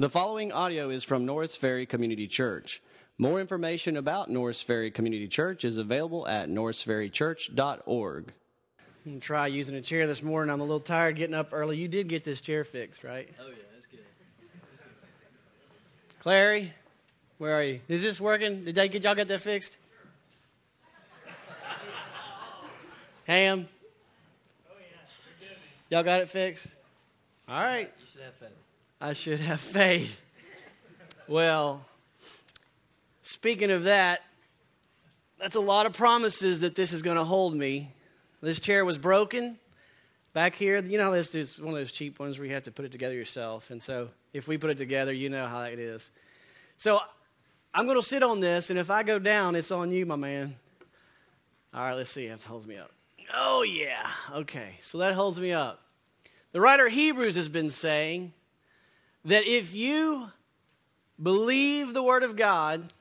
The following audio is from Norris Ferry Community Church. More information about Norris Ferry Community Church is available at norrisferrychurch.org. I'm gonna try using a chair this morning. I'm a little tired getting up early. You did get this chair fixed, right? Oh yeah, that's good. Clary, where are you? Is this working? Did they get y'all get that fixed? Ham. Oh yeah, Y'all got it fixed? All right. You should have faith. I should have faith. Well, speaking of that, that's a lot of promises that this is going to hold me. This chair was broken back here. You know, this is one of those cheap ones where you have to put it together yourself. And so, if we put it together, you know how it is. So, I'm going to sit on this, and if I go down, it's on you, my man. All right, let's see if it holds me up. Oh, yeah. Okay, so that holds me up. The writer Hebrews has been saying that if you believe the Word of God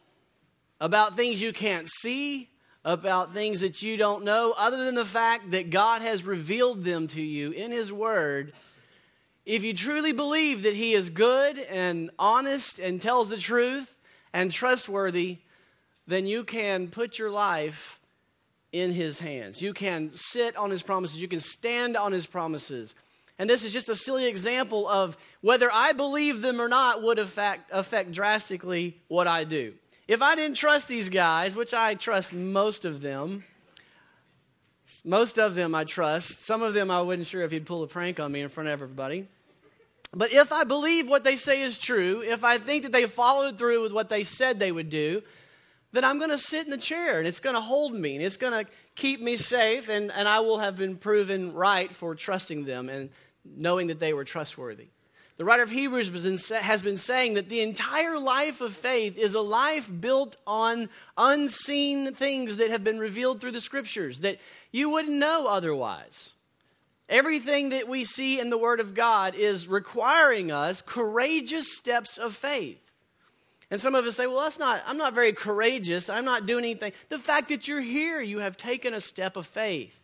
about things you can't see, about things that you don't know, other than the fact that God has revealed them to you in His Word, if you truly believe that He is good and honest and tells the truth and trustworthy, then you can put your life in His hands. You can sit on His promises, you can stand on His promises. And this is just a silly example of whether I believe them or not would affect, affect drastically what I do. If I didn't trust these guys, which I trust most of them, most of them I trust. Some of them I wasn't sure if he'd pull a prank on me in front of everybody. But if I believe what they say is true, if I think that they followed through with what they said they would do, then I'm going to sit in the chair and it's going to hold me and it's going to keep me safe and, and I will have been proven right for trusting them and knowing that they were trustworthy. The writer of Hebrews has been saying that the entire life of faith is a life built on unseen things that have been revealed through the scriptures that you wouldn't know otherwise. Everything that we see in the Word of God is requiring us courageous steps of faith. And some of us say, well, that's not, I'm not very courageous. I'm not doing anything. The fact that you're here, you have taken a step of faith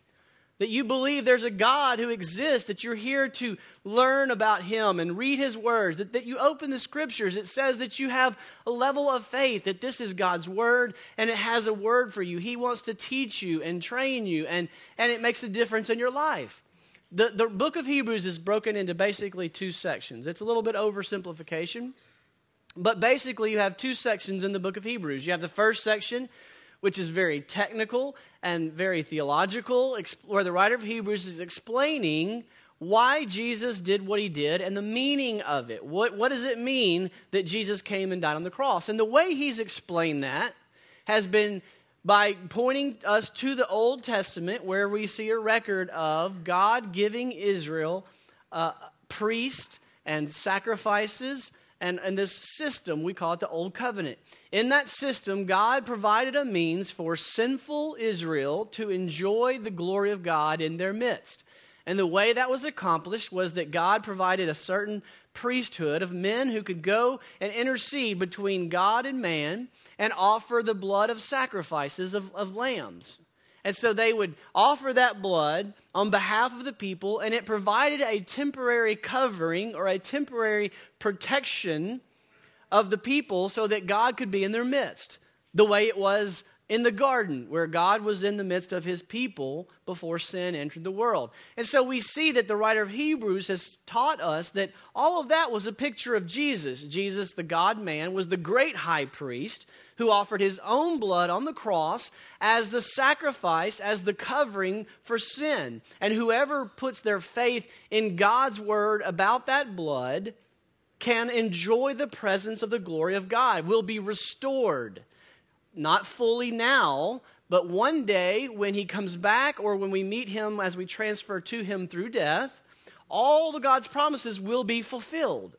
that you believe there's a God who exists, that you're here to learn about Him and read His words, that, that you open the scriptures. It says that you have a level of faith, that this is God's word and it has a word for you. He wants to teach you and train you, and, and it makes a difference in your life. The, the book of Hebrews is broken into basically two sections. It's a little bit oversimplification, but basically, you have two sections in the book of Hebrews. You have the first section, which is very technical and very theological, where the writer of Hebrews is explaining why Jesus did what he did and the meaning of it. What, what does it mean that Jesus came and died on the cross? And the way he's explained that has been by pointing us to the Old Testament, where we see a record of God giving Israel uh, priests and sacrifices and, and this system, we call it the Old Covenant. In that system, God provided a means for sinful Israel to enjoy the glory of God in their midst. And the way that was accomplished was that God provided a certain priesthood of men who could go and intercede between God and man and offer the blood of sacrifices of, of lambs. And so they would offer that blood on behalf of the people, and it provided a temporary covering or a temporary protection of the people so that God could be in their midst, the way it was in the garden, where God was in the midst of his people before sin entered the world. And so we see that the writer of Hebrews has taught us that all of that was a picture of Jesus. Jesus, the God man, was the great high priest who offered his own blood on the cross as the sacrifice, as the covering for sin. And whoever puts their faith in God's word about that blood can enjoy the presence of the glory of God, will be restored. Not fully now, but one day when he comes back or when we meet him as we transfer to him through death, all the God's promises will be fulfilled.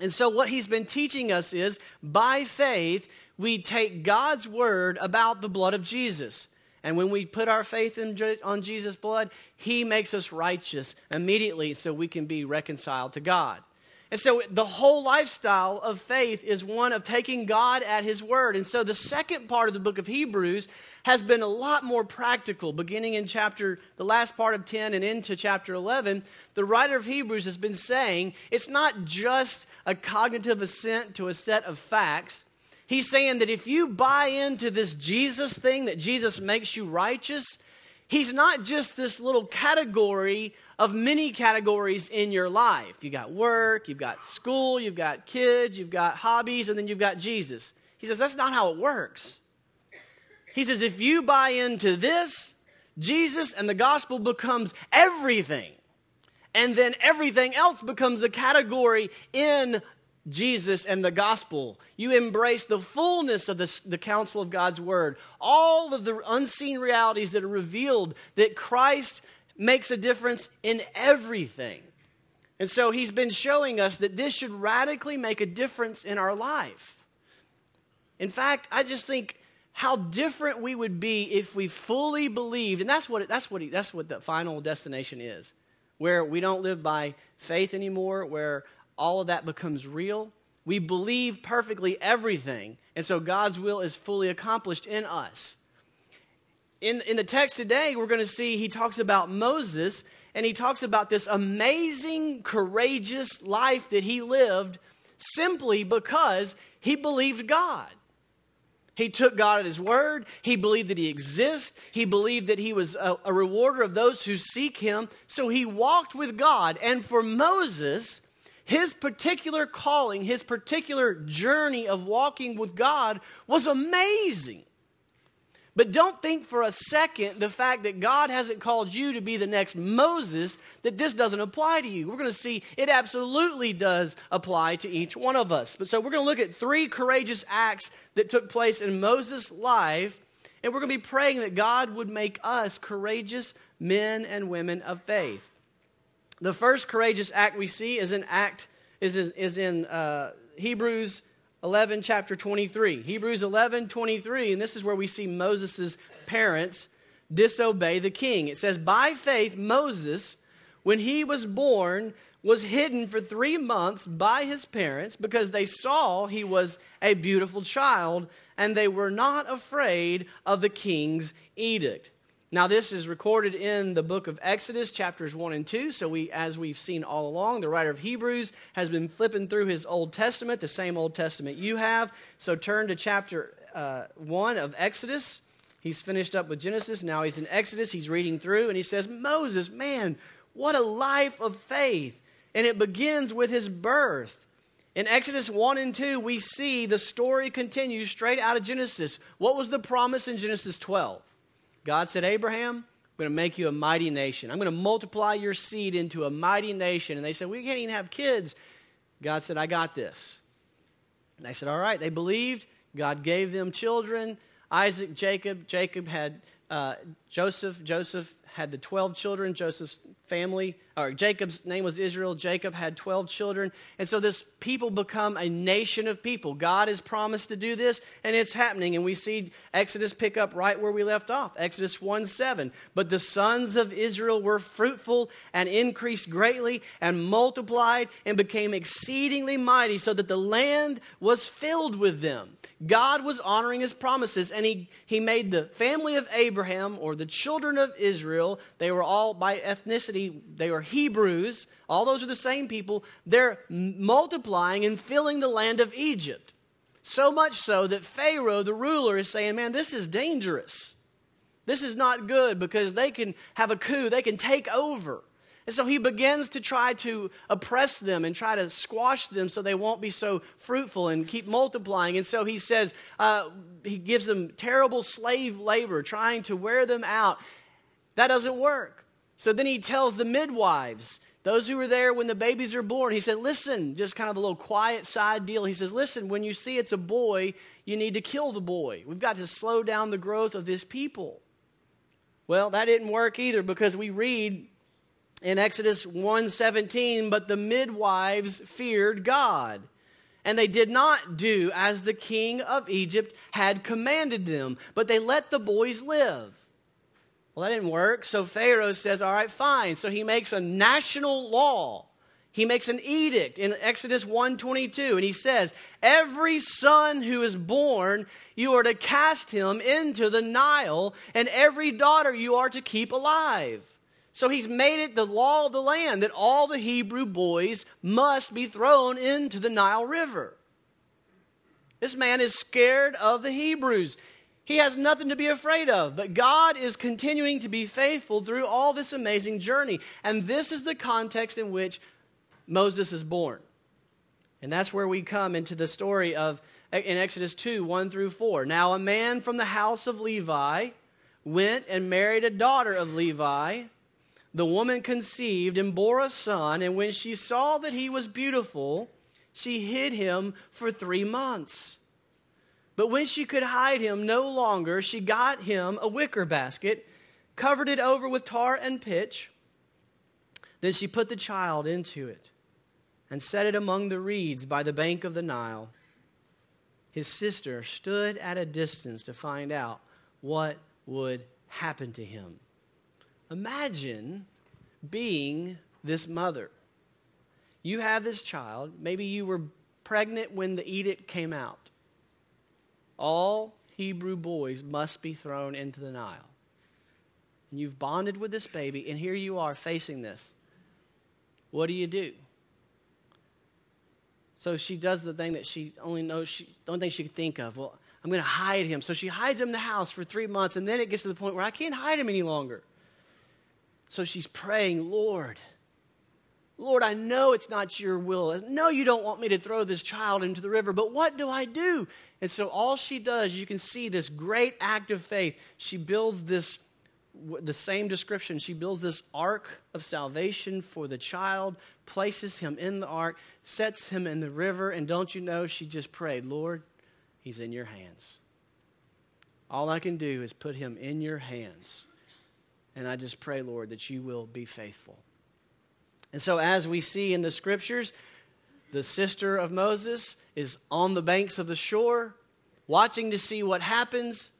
And so, what he's been teaching us is by faith, we take God's word about the blood of Jesus. And when we put our faith in, on Jesus' blood, he makes us righteous immediately so we can be reconciled to God. And so the whole lifestyle of faith is one of taking God at His word. And so the second part of the book of Hebrews has been a lot more practical, beginning in chapter, the last part of 10 and into chapter 11. The writer of Hebrews has been saying it's not just a cognitive assent to a set of facts. He's saying that if you buy into this Jesus thing, that Jesus makes you righteous, He's not just this little category of many categories in your life. You got work, you've got school, you've got kids, you've got hobbies, and then you've got Jesus. He says that's not how it works. He says if you buy into this, Jesus and the gospel becomes everything. And then everything else becomes a category in Jesus and the gospel. You embrace the fullness of the, the counsel of God's word, all of the unseen realities that are revealed that Christ makes a difference in everything. And so he's been showing us that this should radically make a difference in our life. In fact, I just think how different we would be if we fully believed, and that's what, that's what, that's what the final destination is, where we don't live by faith anymore, where all of that becomes real. We believe perfectly everything, and so God's will is fully accomplished in us in, in the text today, we're going to see he talks about Moses and he talks about this amazing, courageous life that he lived simply because he believed God. He took God at his word. He believed that he exists. He believed that he was a, a rewarder of those who seek him. So he walked with God. And for Moses, his particular calling, his particular journey of walking with God was amazing. But don't think for a second the fact that God hasn't called you to be the next Moses, that this doesn't apply to you. We're going to see it absolutely does apply to each one of us. But so we're going to look at three courageous acts that took place in Moses' life, and we're going to be praying that God would make us courageous men and women of faith. The first courageous act we see is an act is, is in uh, Hebrews 11, chapter 23. Hebrews 11, 23, and this is where we see Moses' parents disobey the king. It says, By faith, Moses, when he was born, was hidden for three months by his parents because they saw he was a beautiful child and they were not afraid of the king's edict. Now, this is recorded in the book of Exodus, chapters 1 and 2. So, we, as we've seen all along, the writer of Hebrews has been flipping through his Old Testament, the same Old Testament you have. So, turn to chapter uh, 1 of Exodus. He's finished up with Genesis. Now he's in Exodus. He's reading through, and he says, Moses, man, what a life of faith. And it begins with his birth. In Exodus 1 and 2, we see the story continues straight out of Genesis. What was the promise in Genesis 12? God said, Abraham, I'm going to make you a mighty nation. I'm going to multiply your seed into a mighty nation. And they said, We can't even have kids. God said, I got this. And they said, All right. They believed. God gave them children Isaac, Jacob. Jacob had uh, Joseph. Joseph had the 12 children. Joseph's family, or Jacob's name was Israel. Jacob had 12 children. And so this people become a nation of people. God has promised to do this, and it's happening. And we see Exodus pick up right where we left off Exodus 1 7. But the sons of Israel were fruitful and increased greatly and multiplied and became exceedingly mighty, so that the land was filled with them. God was honoring his promises, and he, he made the family of Abraham, or the children of Israel, they were all by ethnicity, they were Hebrews, all those are the same people. They're multiplying and filling the land of Egypt. So much so that Pharaoh, the ruler, is saying, Man, this is dangerous. This is not good because they can have a coup, they can take over. And so he begins to try to oppress them and try to squash them so they won't be so fruitful and keep multiplying. And so he says, uh, he gives them terrible slave labor, trying to wear them out. That doesn't work. So then he tells the midwives, those who were there when the babies are born, he said, Listen, just kind of a little quiet side deal. He says, Listen, when you see it's a boy, you need to kill the boy. We've got to slow down the growth of this people. Well, that didn't work either because we read in Exodus 1:17, but the midwives feared God, and they did not do as the king of Egypt had commanded them, but they let the boys live. Well, that didn't work, so Pharaoh says, "All right, fine." So he makes a national law. he makes an edict in Exodus 1:22 and he says, "Every son who is born, you are to cast him into the Nile, and every daughter you are to keep alive." So he's made it the law of the land that all the Hebrew boys must be thrown into the Nile River. This man is scared of the Hebrews. He has nothing to be afraid of, but God is continuing to be faithful through all this amazing journey. And this is the context in which Moses is born. And that's where we come into the story of in Exodus 2 1 through 4. Now, a man from the house of Levi went and married a daughter of Levi. The woman conceived and bore a son, and when she saw that he was beautiful, she hid him for three months. But when she could hide him no longer, she got him a wicker basket, covered it over with tar and pitch. Then she put the child into it and set it among the reeds by the bank of the Nile. His sister stood at a distance to find out what would happen to him. Imagine being this mother. You have this child. Maybe you were pregnant when the edict came out. All Hebrew boys must be thrown into the Nile. And you've bonded with this baby, and here you are facing this. What do you do? So she does the thing that she only knows, she, the only thing she could think of. Well, I'm going to hide him. So she hides him in the house for three months, and then it gets to the point where I can't hide him any longer. So she's praying, Lord, Lord, I know it's not your will. I know you don't want me to throw this child into the river, but what do I do? And so all she does, you can see this great act of faith. She builds this, the same description. She builds this ark of salvation for the child, places him in the ark, sets him in the river, and don't you know, she just prayed, Lord, he's in your hands. All I can do is put him in your hands. And I just pray, Lord, that you will be faithful. And so, as we see in the scriptures, the sister of Moses is on the banks of the shore, watching to see what happens.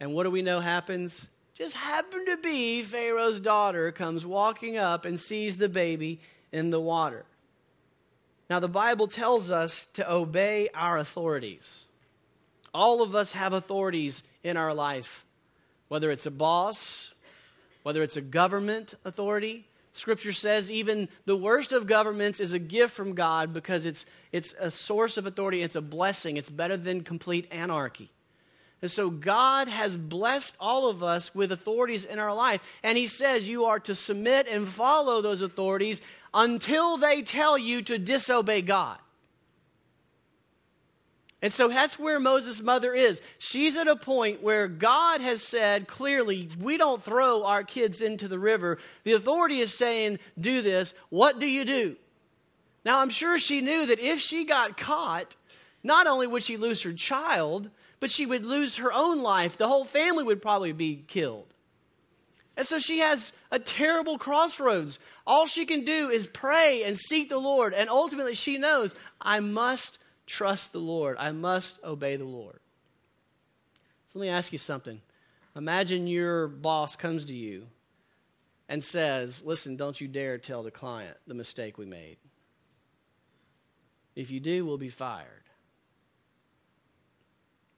And what do we know happens? Just happened to be Pharaoh's daughter comes walking up and sees the baby in the water. Now, the Bible tells us to obey our authorities. All of us have authorities in our life, whether it's a boss, whether it's a government authority. Scripture says even the worst of governments is a gift from God because it's, it's a source of authority, it's a blessing, it's better than complete anarchy. And so God has blessed all of us with authorities in our life. And He says you are to submit and follow those authorities until they tell you to disobey God. And so that's where Moses' mother is. She's at a point where God has said clearly, we don't throw our kids into the river. The authority is saying, do this. What do you do? Now, I'm sure she knew that if she got caught, not only would she lose her child, but she would lose her own life. The whole family would probably be killed. And so she has a terrible crossroads. All she can do is pray and seek the Lord. And ultimately, she knows, I must trust the Lord. I must obey the Lord. So let me ask you something. Imagine your boss comes to you and says, Listen, don't you dare tell the client the mistake we made. If you do, we'll be fired.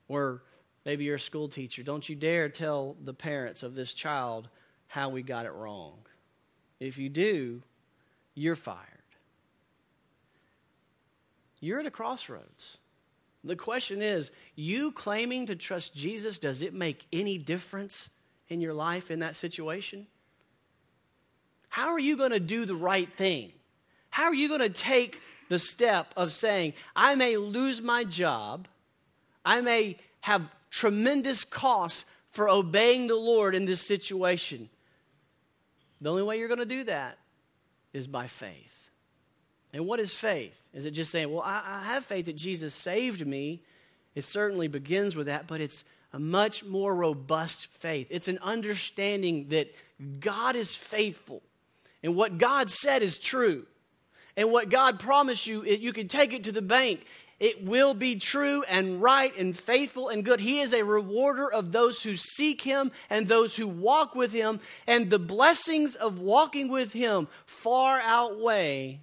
Or maybe you're a school teacher. Don't you dare tell the parents of this child how we got it wrong. If you do, you're fired. You're at a crossroads. The question is you claiming to trust Jesus, does it make any difference in your life in that situation? How are you going to do the right thing? How are you going to take the step of saying, I may lose my job, I may have tremendous costs for obeying the Lord in this situation? The only way you're going to do that is by faith. And what is faith? Is it just saying, well, I, I have faith that Jesus saved me? It certainly begins with that, but it's a much more robust faith. It's an understanding that God is faithful and what God said is true. And what God promised you, you can take it to the bank. It will be true and right and faithful and good. He is a rewarder of those who seek Him and those who walk with Him. And the blessings of walking with Him far outweigh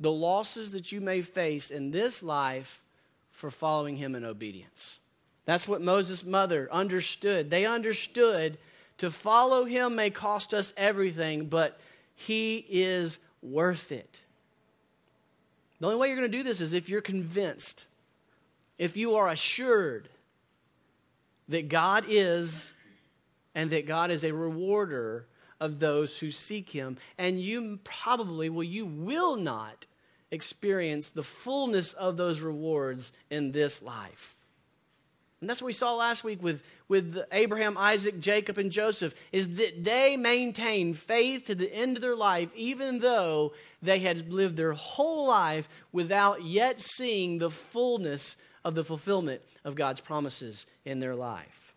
the losses that you may face in this life for following him in obedience. That's what Moses' mother understood. They understood to follow him may cost us everything, but he is worth it. The only way you're going to do this is if you're convinced, if you are assured that God is and that God is a rewarder of those who seek him. And you probably, well, you will not experience the fullness of those rewards in this life. And that's what we saw last week with, with Abraham, Isaac, Jacob, and Joseph, is that they maintained faith to the end of their life, even though they had lived their whole life without yet seeing the fullness of the fulfillment of God's promises in their life.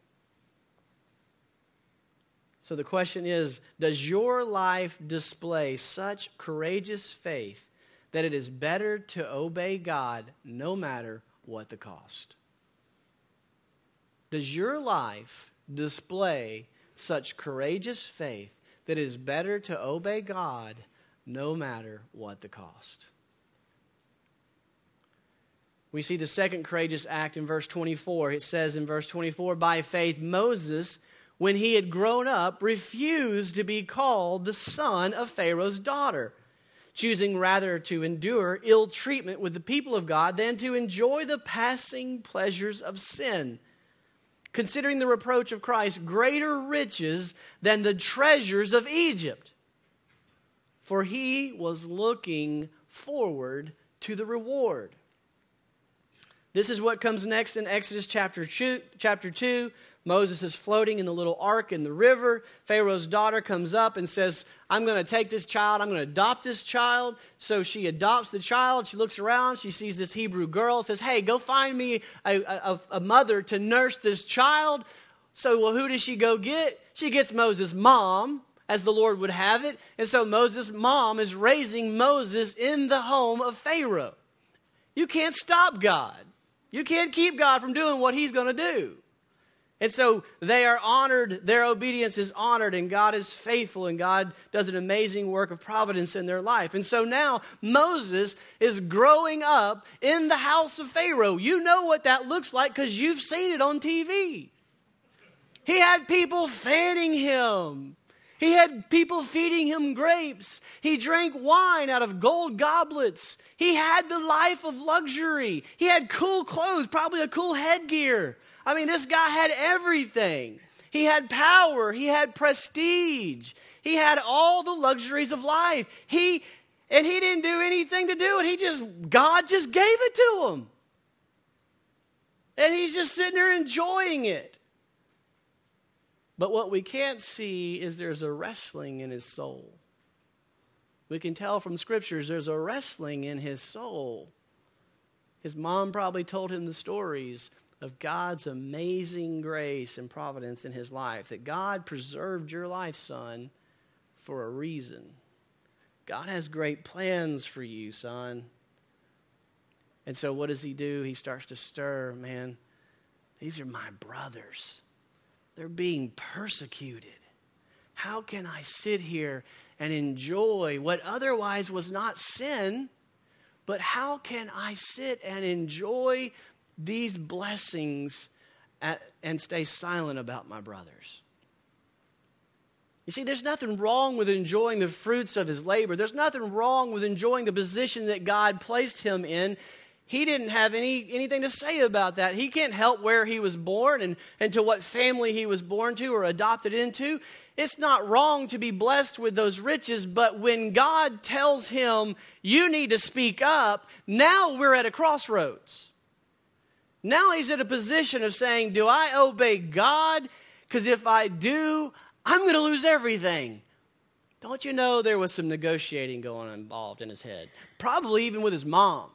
So the question is Does your life display such courageous faith that it is better to obey God no matter what the cost? Does your life display such courageous faith that it is better to obey God no matter what the cost? We see the second courageous act in verse 24. It says in verse 24, By faith, Moses when he had grown up, refused to be called the son of Pharaoh's daughter, choosing rather to endure ill treatment with the people of God than to enjoy the passing pleasures of sin. Considering the reproach of Christ greater riches than the treasures of Egypt. For he was looking forward to the reward. This is what comes next in Exodus chapter 2, chapter 2 Moses is floating in the little ark in the river. Pharaoh's daughter comes up and says, I'm going to take this child. I'm going to adopt this child. So she adopts the child. She looks around. She sees this Hebrew girl, says, Hey, go find me a, a, a mother to nurse this child. So, well, who does she go get? She gets Moses' mom, as the Lord would have it. And so Moses' mom is raising Moses in the home of Pharaoh. You can't stop God. You can't keep God from doing what he's going to do. And so they are honored, their obedience is honored, and God is faithful, and God does an amazing work of providence in their life. And so now Moses is growing up in the house of Pharaoh. You know what that looks like because you've seen it on TV. He had people fanning him. He had people feeding him grapes. He drank wine out of gold goblets. He had the life of luxury. He had cool clothes, probably a cool headgear. I mean, this guy had everything. He had power, he had prestige, he had all the luxuries of life. He and he didn't do anything to do it. He just God just gave it to him. And he's just sitting there enjoying it. But what we can't see is there's a wrestling in his soul. We can tell from scriptures there's a wrestling in his soul. His mom probably told him the stories of God's amazing grace and providence in his life. That God preserved your life, son, for a reason. God has great plans for you, son. And so, what does he do? He starts to stir, man. These are my brothers. They're being persecuted. How can I sit here and enjoy what otherwise was not sin? But how can I sit and enjoy these blessings at, and stay silent about my brothers. You see, there's nothing wrong with enjoying the fruits of his labor. There's nothing wrong with enjoying the position that God placed him in. He didn't have any, anything to say about that. He can't help where he was born and, and to what family he was born to or adopted into. It's not wrong to be blessed with those riches, but when God tells him, you need to speak up, now we're at a crossroads. Now he's in a position of saying, Do I obey God? Because if I do, I'm going to lose everything. Don't you know there was some negotiating going on involved in his head? Probably even with his mom.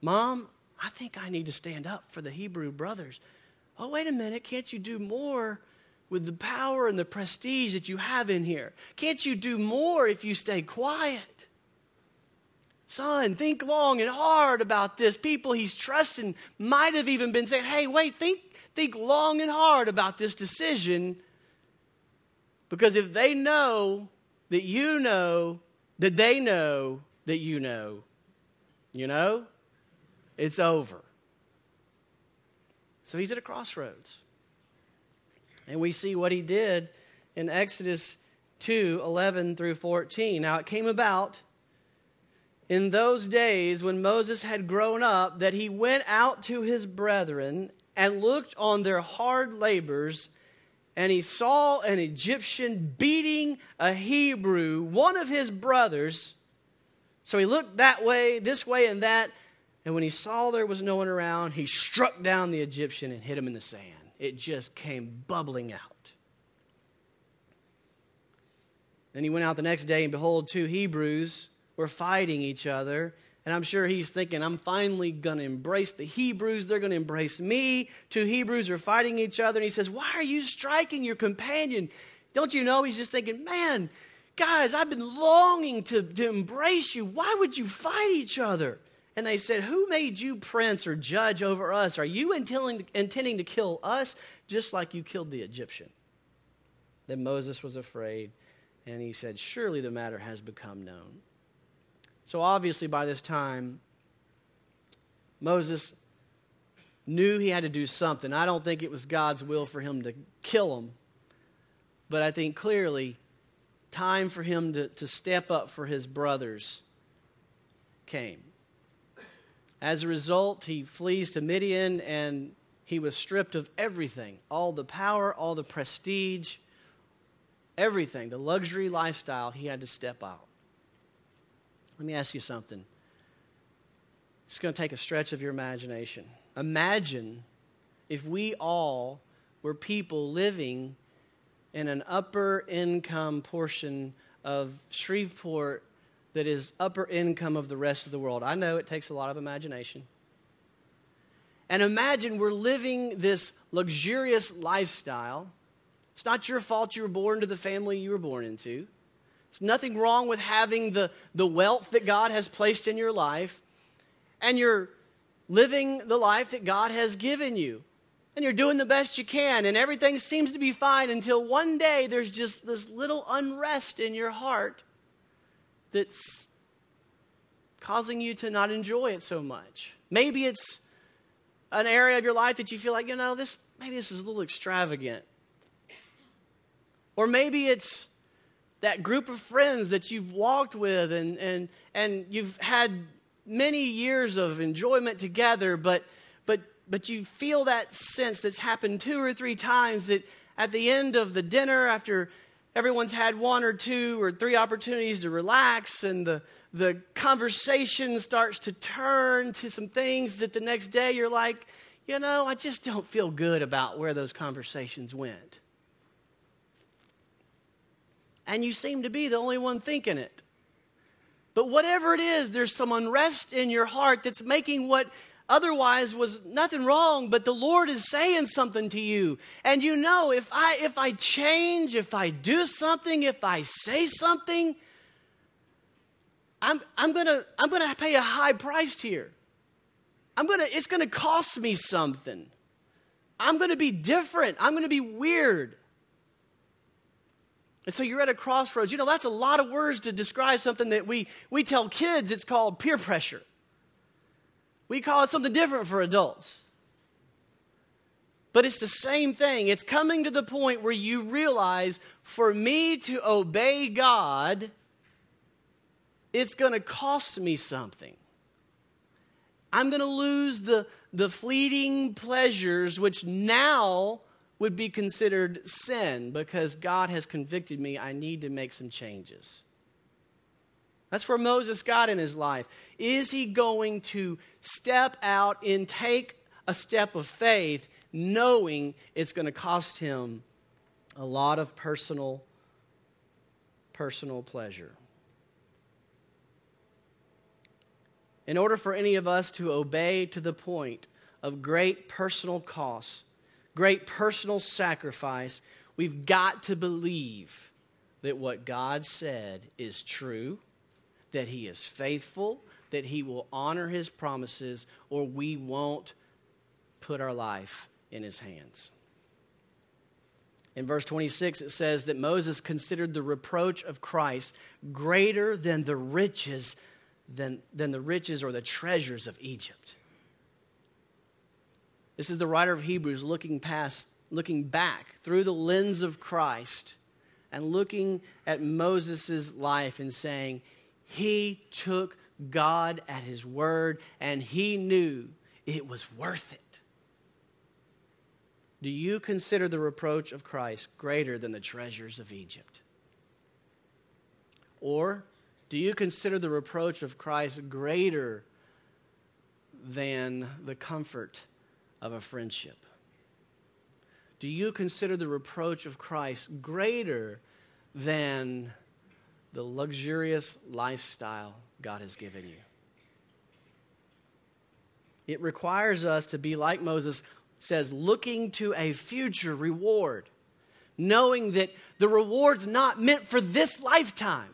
Mom, I think I need to stand up for the Hebrew brothers. Oh, wait a minute. Can't you do more with the power and the prestige that you have in here? Can't you do more if you stay quiet? Son, think long and hard about this. People he's trusting might have even been saying, hey, wait, think, think long and hard about this decision. Because if they know that you know that they know that you know. You know? It's over. So he's at a crossroads. And we see what he did in Exodus 2 11 through 14. Now it came about in those days when Moses had grown up that he went out to his brethren and looked on their hard labors and he saw an Egyptian beating a Hebrew, one of his brothers. So he looked that way, this way, and that. And when he saw there was no one around, he struck down the Egyptian and hit him in the sand. It just came bubbling out. Then he went out the next day, and behold, two Hebrews were fighting each other. And I'm sure he's thinking, I'm finally going to embrace the Hebrews. They're going to embrace me. Two Hebrews are fighting each other. And he says, Why are you striking your companion? Don't you know? He's just thinking, Man, guys, I've been longing to, to embrace you. Why would you fight each other? And they said, Who made you prince or judge over us? Are you intending, intending to kill us just like you killed the Egyptian? Then Moses was afraid, and he said, Surely the matter has become known. So obviously, by this time, Moses knew he had to do something. I don't think it was God's will for him to kill him, but I think clearly time for him to, to step up for his brothers came. As a result, he flees to Midian and he was stripped of everything all the power, all the prestige, everything, the luxury lifestyle, he had to step out. Let me ask you something. It's going to take a stretch of your imagination. Imagine if we all were people living in an upper income portion of Shreveport that is upper income of the rest of the world. I know it takes a lot of imagination. And imagine we're living this luxurious lifestyle. It's not your fault you were born to the family you were born into. There's nothing wrong with having the, the wealth that God has placed in your life, and you're living the life that God has given you. And you're doing the best you can, and everything seems to be fine until one day there's just this little unrest in your heart that's causing you to not enjoy it so much. Maybe it's an area of your life that you feel like, you know, this maybe this is a little extravagant. Or maybe it's that group of friends that you've walked with and, and, and you've had many years of enjoyment together, but, but, but you feel that sense that's happened two or three times that at the end of the dinner, after everyone's had one or two or three opportunities to relax and the, the conversation starts to turn to some things that the next day you're like, you know, I just don't feel good about where those conversations went and you seem to be the only one thinking it. But whatever it is, there's some unrest in your heart that's making what otherwise was nothing wrong, but the Lord is saying something to you. And you know, if I if I change, if I do something, if I say something, I'm I'm gonna I'm gonna pay a high price here. I'm gonna it's gonna cost me something. I'm gonna be different. I'm gonna be weird. And so you're at a crossroads. You know, that's a lot of words to describe something that we, we tell kids it's called peer pressure. We call it something different for adults. But it's the same thing. It's coming to the point where you realize for me to obey God, it's going to cost me something. I'm going to lose the, the fleeting pleasures which now would be considered sin because God has convicted me. I need to make some changes. That's where Moses got in his life. Is he going to step out and take a step of faith, knowing it's going to cost him a lot of personal, personal pleasure? In order for any of us to obey to the point of great personal cost, great personal sacrifice, we've got to believe that what God said is true, that He is faithful, that He will honor His promises, or we won't put our life in His hands. In verse 26, it says that Moses considered the reproach of Christ greater than the riches than, than the riches or the treasures of Egypt. This is the writer of Hebrews looking past, looking back through the lens of Christ and looking at Moses' life and saying, He took God at His word and he knew it was worth it. Do you consider the reproach of Christ greater than the treasures of Egypt? Or do you consider the reproach of Christ greater than the comfort of a friendship? Do you consider the reproach of Christ greater than the luxurious lifestyle God has given you? It requires us to be like Moses says, looking to a future reward, knowing that the reward's not meant for this lifetime.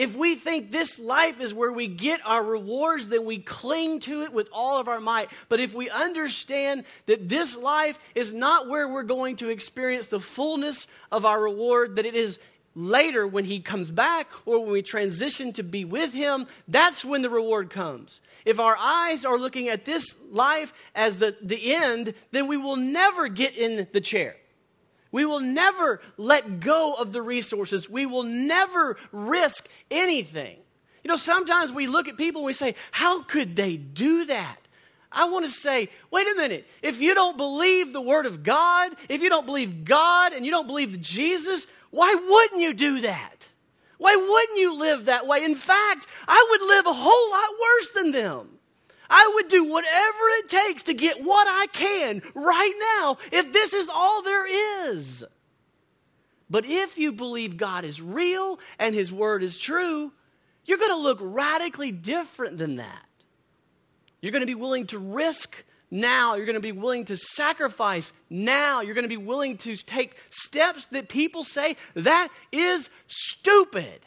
If we think this life is where we get our rewards, then we cling to it with all of our might. But if we understand that this life is not where we're going to experience the fullness of our reward, that it is later when he comes back or when we transition to be with him, that's when the reward comes. If our eyes are looking at this life as the, the end, then we will never get in the chair. We will never let go of the resources. We will never risk anything. You know, sometimes we look at people and we say, How could they do that? I want to say, wait a minute. If you don't believe the Word of God, if you don't believe God and you don't believe Jesus, why wouldn't you do that? Why wouldn't you live that way? In fact, I would live a whole lot worse than them. I would do whatever it takes to get what I can right now if this is all there is. But if you believe God is real and His Word is true, you're going to look radically different than that. You're going to be willing to risk now. You're going to be willing to sacrifice now. You're going to be willing to take steps that people say that is stupid.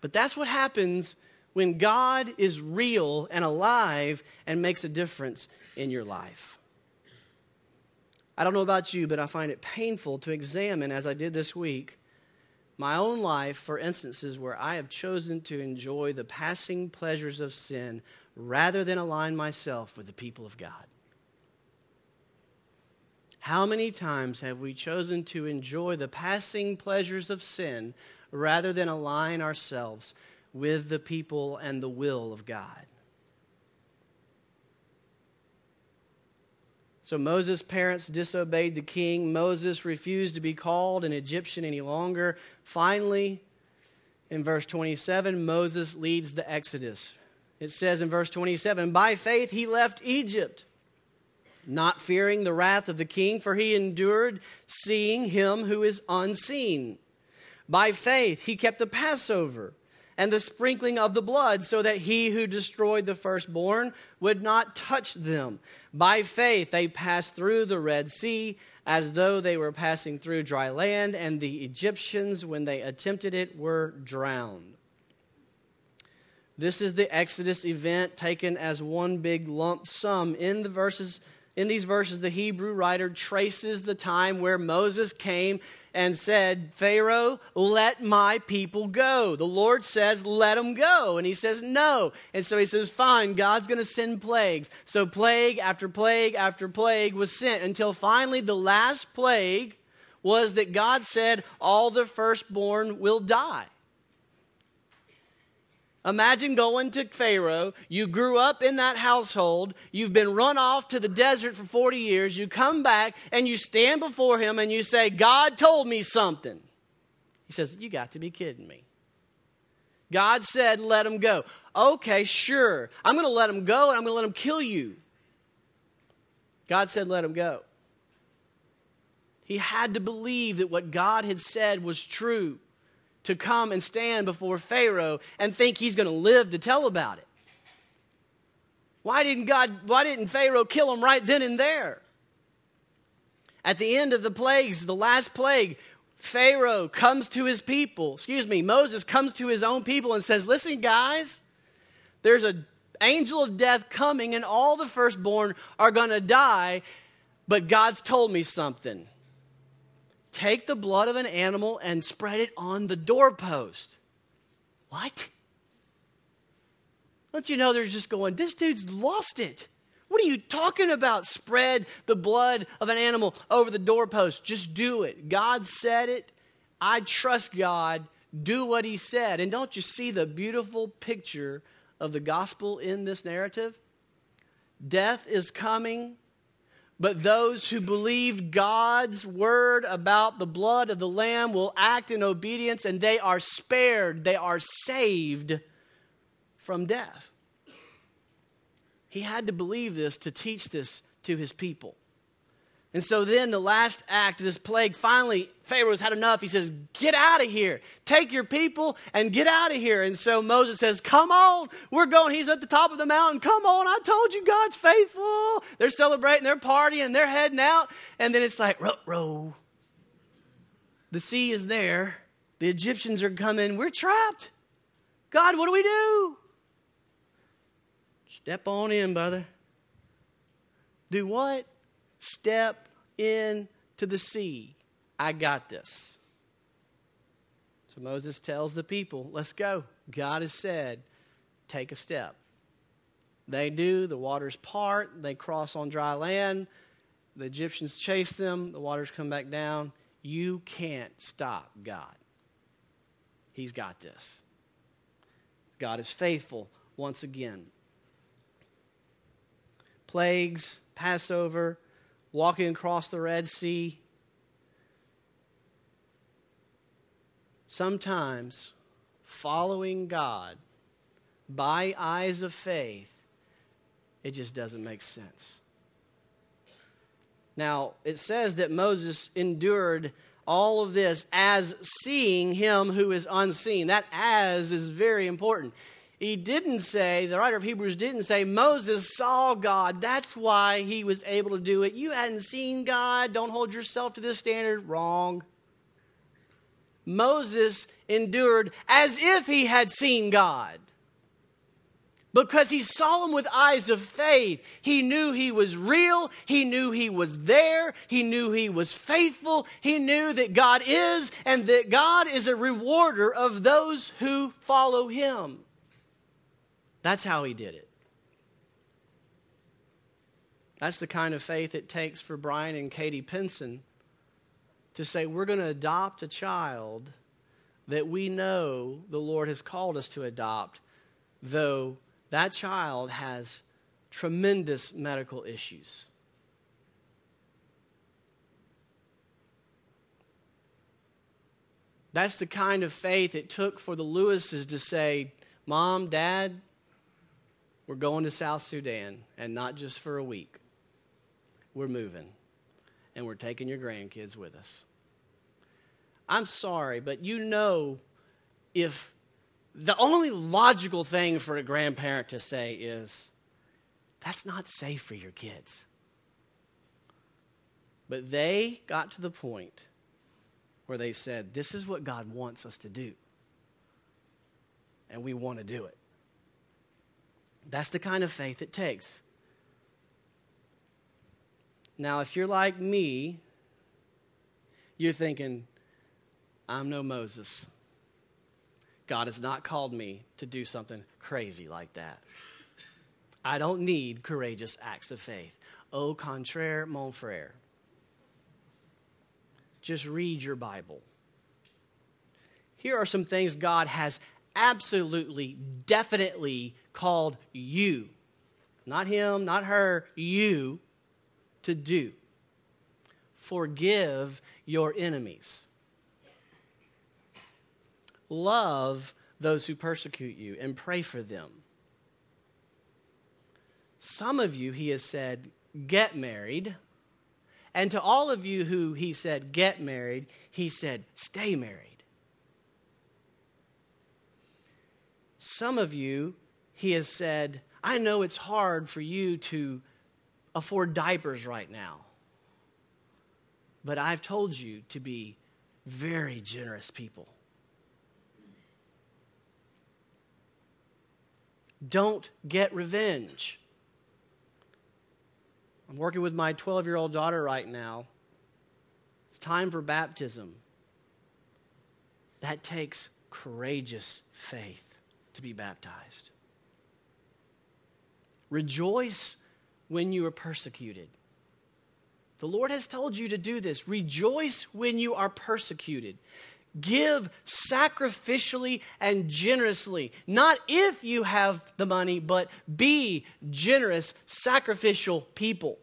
But that's what happens when God is real and alive and makes a difference in your life. I don't know about you, but I find it painful to examine, as I did this week, my own life for instances where I have chosen to enjoy the passing pleasures of sin rather than align myself with the people of God. How many times have we chosen to enjoy the passing pleasures of sin rather than align ourselves with the people and the will of God. So Moses' parents disobeyed the king. Moses refused to be called an Egyptian any longer. Finally, in verse 27, Moses leads the Exodus. It says in verse 27 By faith he left Egypt, not fearing the wrath of the king, for he endured seeing him who is unseen. By faith he kept the Passover and the sprinkling of the blood, so that he who destroyed the firstborn would not touch them. By faith, they passed through the Red Sea as though they were passing through dry land, and the Egyptians, when they attempted it, were drowned. This is the Exodus event taken as one big lump sum. In the verses in these verses, the Hebrew writer traces the time where Moses came and said, Pharaoh, let my people go. The Lord says, let them go. And he says, no. And so he says, fine, God's going to send plagues. So plague after plague after plague was sent until finally the last plague was that God said, all the firstborn will die. Imagine going to Pharaoh. You grew up in that household. You've been run off to the desert for 40 years. You come back and you stand before him and you say, God told me something. He says, You got to be kidding me. God said, Let him go. Okay, sure. I'm going to let him go and I'm going to let him kill you. God said, Let him go. He had to believe that what God had said was true to come and stand before Pharaoh and think he's going to live to tell about it? Why didn't God, why didn't Pharaoh kill him right then and there? At the end of the plagues, the last plague, Pharaoh comes to his people, excuse me, Moses comes to his own people and says, Listen, guys, there's an angel of death coming, and all the firstborn are going to die, but God's told me something take the blood of an animal and spread it on the doorpost. What? Don't you know they're just going, this dude's lost it. What are you talking about? Spread the blood of an animal over the doorpost. Just do it. God said it. I trust God. Do what He said. And don't you see the beautiful picture of the gospel in this narrative? Death is coming, but those who believe God's word about the blood of the Lamb will act in obedience and they are spared, they are saved from death. He had to believe this to teach this to his people. And so then the last act of this plague, finally, Pharaoh's had enough. He says, Get out of here. Take your people and get out of here. And so Moses says, Come on, we're going. He's at the top of the mountain. Come on, I told you God's faithful. They're celebrating, they're partying, they're heading out. And then it's like, row, row. The sea is there. The Egyptians are coming. We're trapped. God, what do we do? Step on in, brother. Do what? Step into the sea. I got this. So Moses tells the people, let's go. God has said, take a step. They do. The waters part. They cross on dry land. The Egyptians chase them. The waters come back down. You can't stop God. He's got this. God is faithful once again. Plagues, Passover, walking across the Red Sea. Sometimes following God by eyes of faith, it just doesn't make sense. Now, it says that Moses endured all of this as seeing him who is unseen. That as is very important. He didn't say, the writer of Hebrews didn't say, Moses saw God. That's why he was able to do it. You hadn't seen God. Don't hold yourself to this standard. Wrong. Moses endured as if he had seen God. Because he saw him with eyes of faith. He knew he was real. He knew he was there. He knew he was faithful. He knew that God is and that God is a rewarder of those who follow him. That's how he did it. That's the kind of faith it takes for Brian and Katie Pinson to say, we're going to adopt a child that we know the Lord has called us to adopt, though that child has tremendous medical issues. That's the kind of faith it took for the Lewises to say, Mom, Dad, we're going to South Sudan, and not just for a week. We're moving, and we're taking your grandkids with us. I'm sorry, but you know, if the only logical thing for a grandparent to say is, that's not safe for your kids. But they got to the point where they said, This is what God wants us to do. And we want to do it. That's the kind of faith it takes. Now, if you're like me, you're thinking, I'm no Moses. God has not called me to do something crazy like that. I don't need courageous acts of faith. Au contraire, mon frere. Just read your Bible. Here are some things God has absolutely, definitely called you, not him, not her, you, to do. Forgive your enemies. Love those who persecute you and pray for them. Some of you, he has said, get married. And to all of you who he said, get married, he said, stay married. Some of you, he has said, I know it's hard for you to afford diapers right now, but I've told you to be very generous people. Don't get revenge. I'm working with my 12 year old daughter right now. It's time for baptism. That takes courageous faith. to be baptized. Rejoice when you are persecuted. The Lord has told you to do this. Rejoice when you are persecuted. Give sacrificially and generously. Not if you have the money, but be generous, sacrificial people.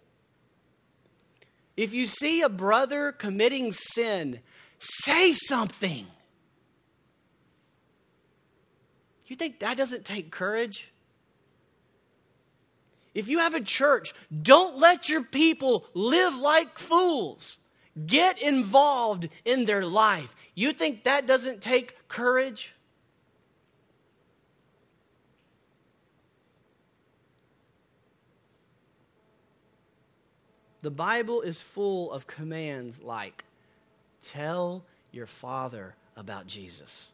If you see a brother committing sin, say something. You think that doesn't take courage? If you have a church, don't let your people live like fools. Get involved in their life. You think that doesn't take courage? The Bible is full of commands like tell your father about Jesus.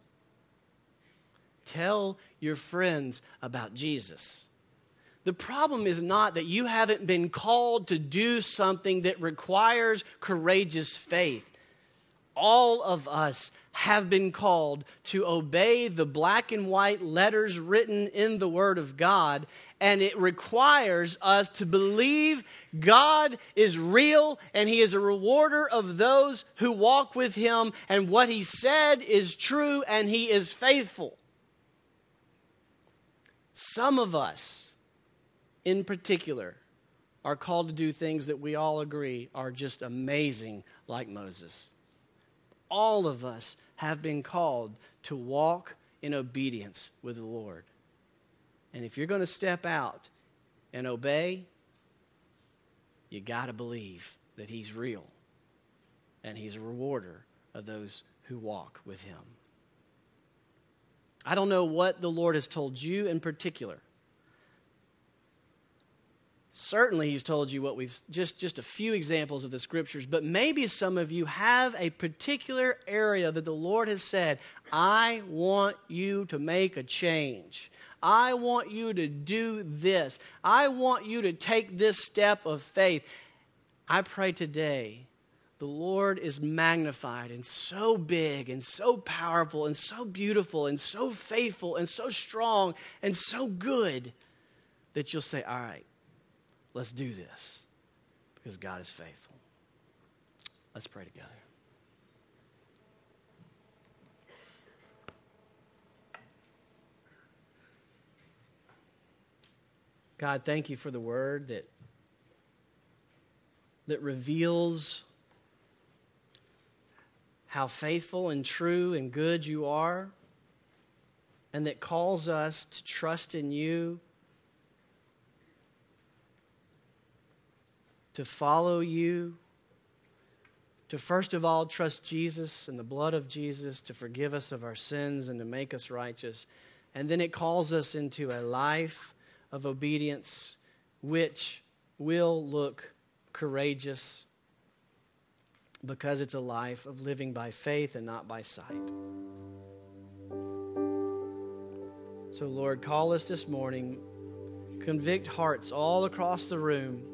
Tell your friends about Jesus. The problem is not that you haven't been called to do something that requires courageous faith. All of us have been called to obey the black and white letters written in the Word of God, and it requires us to believe God is real and He is a rewarder of those who walk with Him, and what He said is true and He is faithful. Some of us, in particular, are called to do things that we all agree are just amazing, like Moses. All of us have been called to walk in obedience with the Lord. And if you're going to step out and obey, you got to believe that He's real and He's a rewarder of those who walk with Him. I don't know what the Lord has told you in particular. Certainly, He's told you what we've just, just a few examples of the scriptures, but maybe some of you have a particular area that the Lord has said, I want you to make a change. I want you to do this. I want you to take this step of faith. I pray today the Lord is magnified and so big and so powerful and so beautiful and so faithful and so strong and so good that you'll say, All right, let's do this because God is faithful. Let's pray together. God, thank you for the word that, that reveals how faithful and true and good you are, and that calls us to trust in you, to follow you, to first of all trust Jesus and the blood of Jesus to forgive us of our sins and to make us righteous. And then it calls us into a life of obedience which will look courageous because it's a life of living by faith and not by sight. So, Lord, call us this morning. Convict hearts all across the room.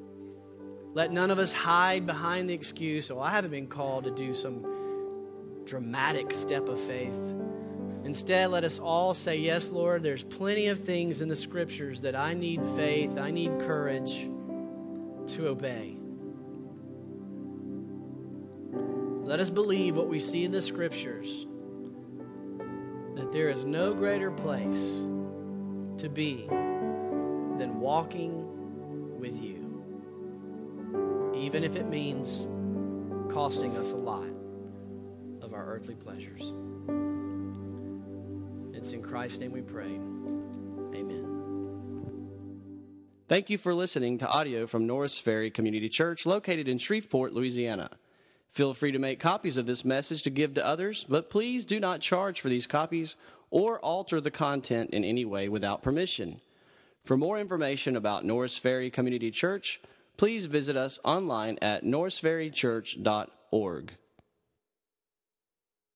Let none of us hide behind the excuse, oh, I haven't been called to do some dramatic step of faith. Instead, let us all say, Yes, Lord, there's plenty of things in the scriptures that I need faith, I need courage to obey. Let us believe what we see in the scriptures that there is no greater place to be than walking with you, even if it means costing us a lot of our earthly pleasures. It's in Christ's name we pray. Amen. Thank you for listening to audio from Norris Ferry Community Church located in Shreveport, Louisiana. Feel free to make copies of this message to give to others, but please do not charge for these copies or alter the content in any way without permission. For more information about Norris Ferry Community Church, please visit us online at norrisferrychurch.org.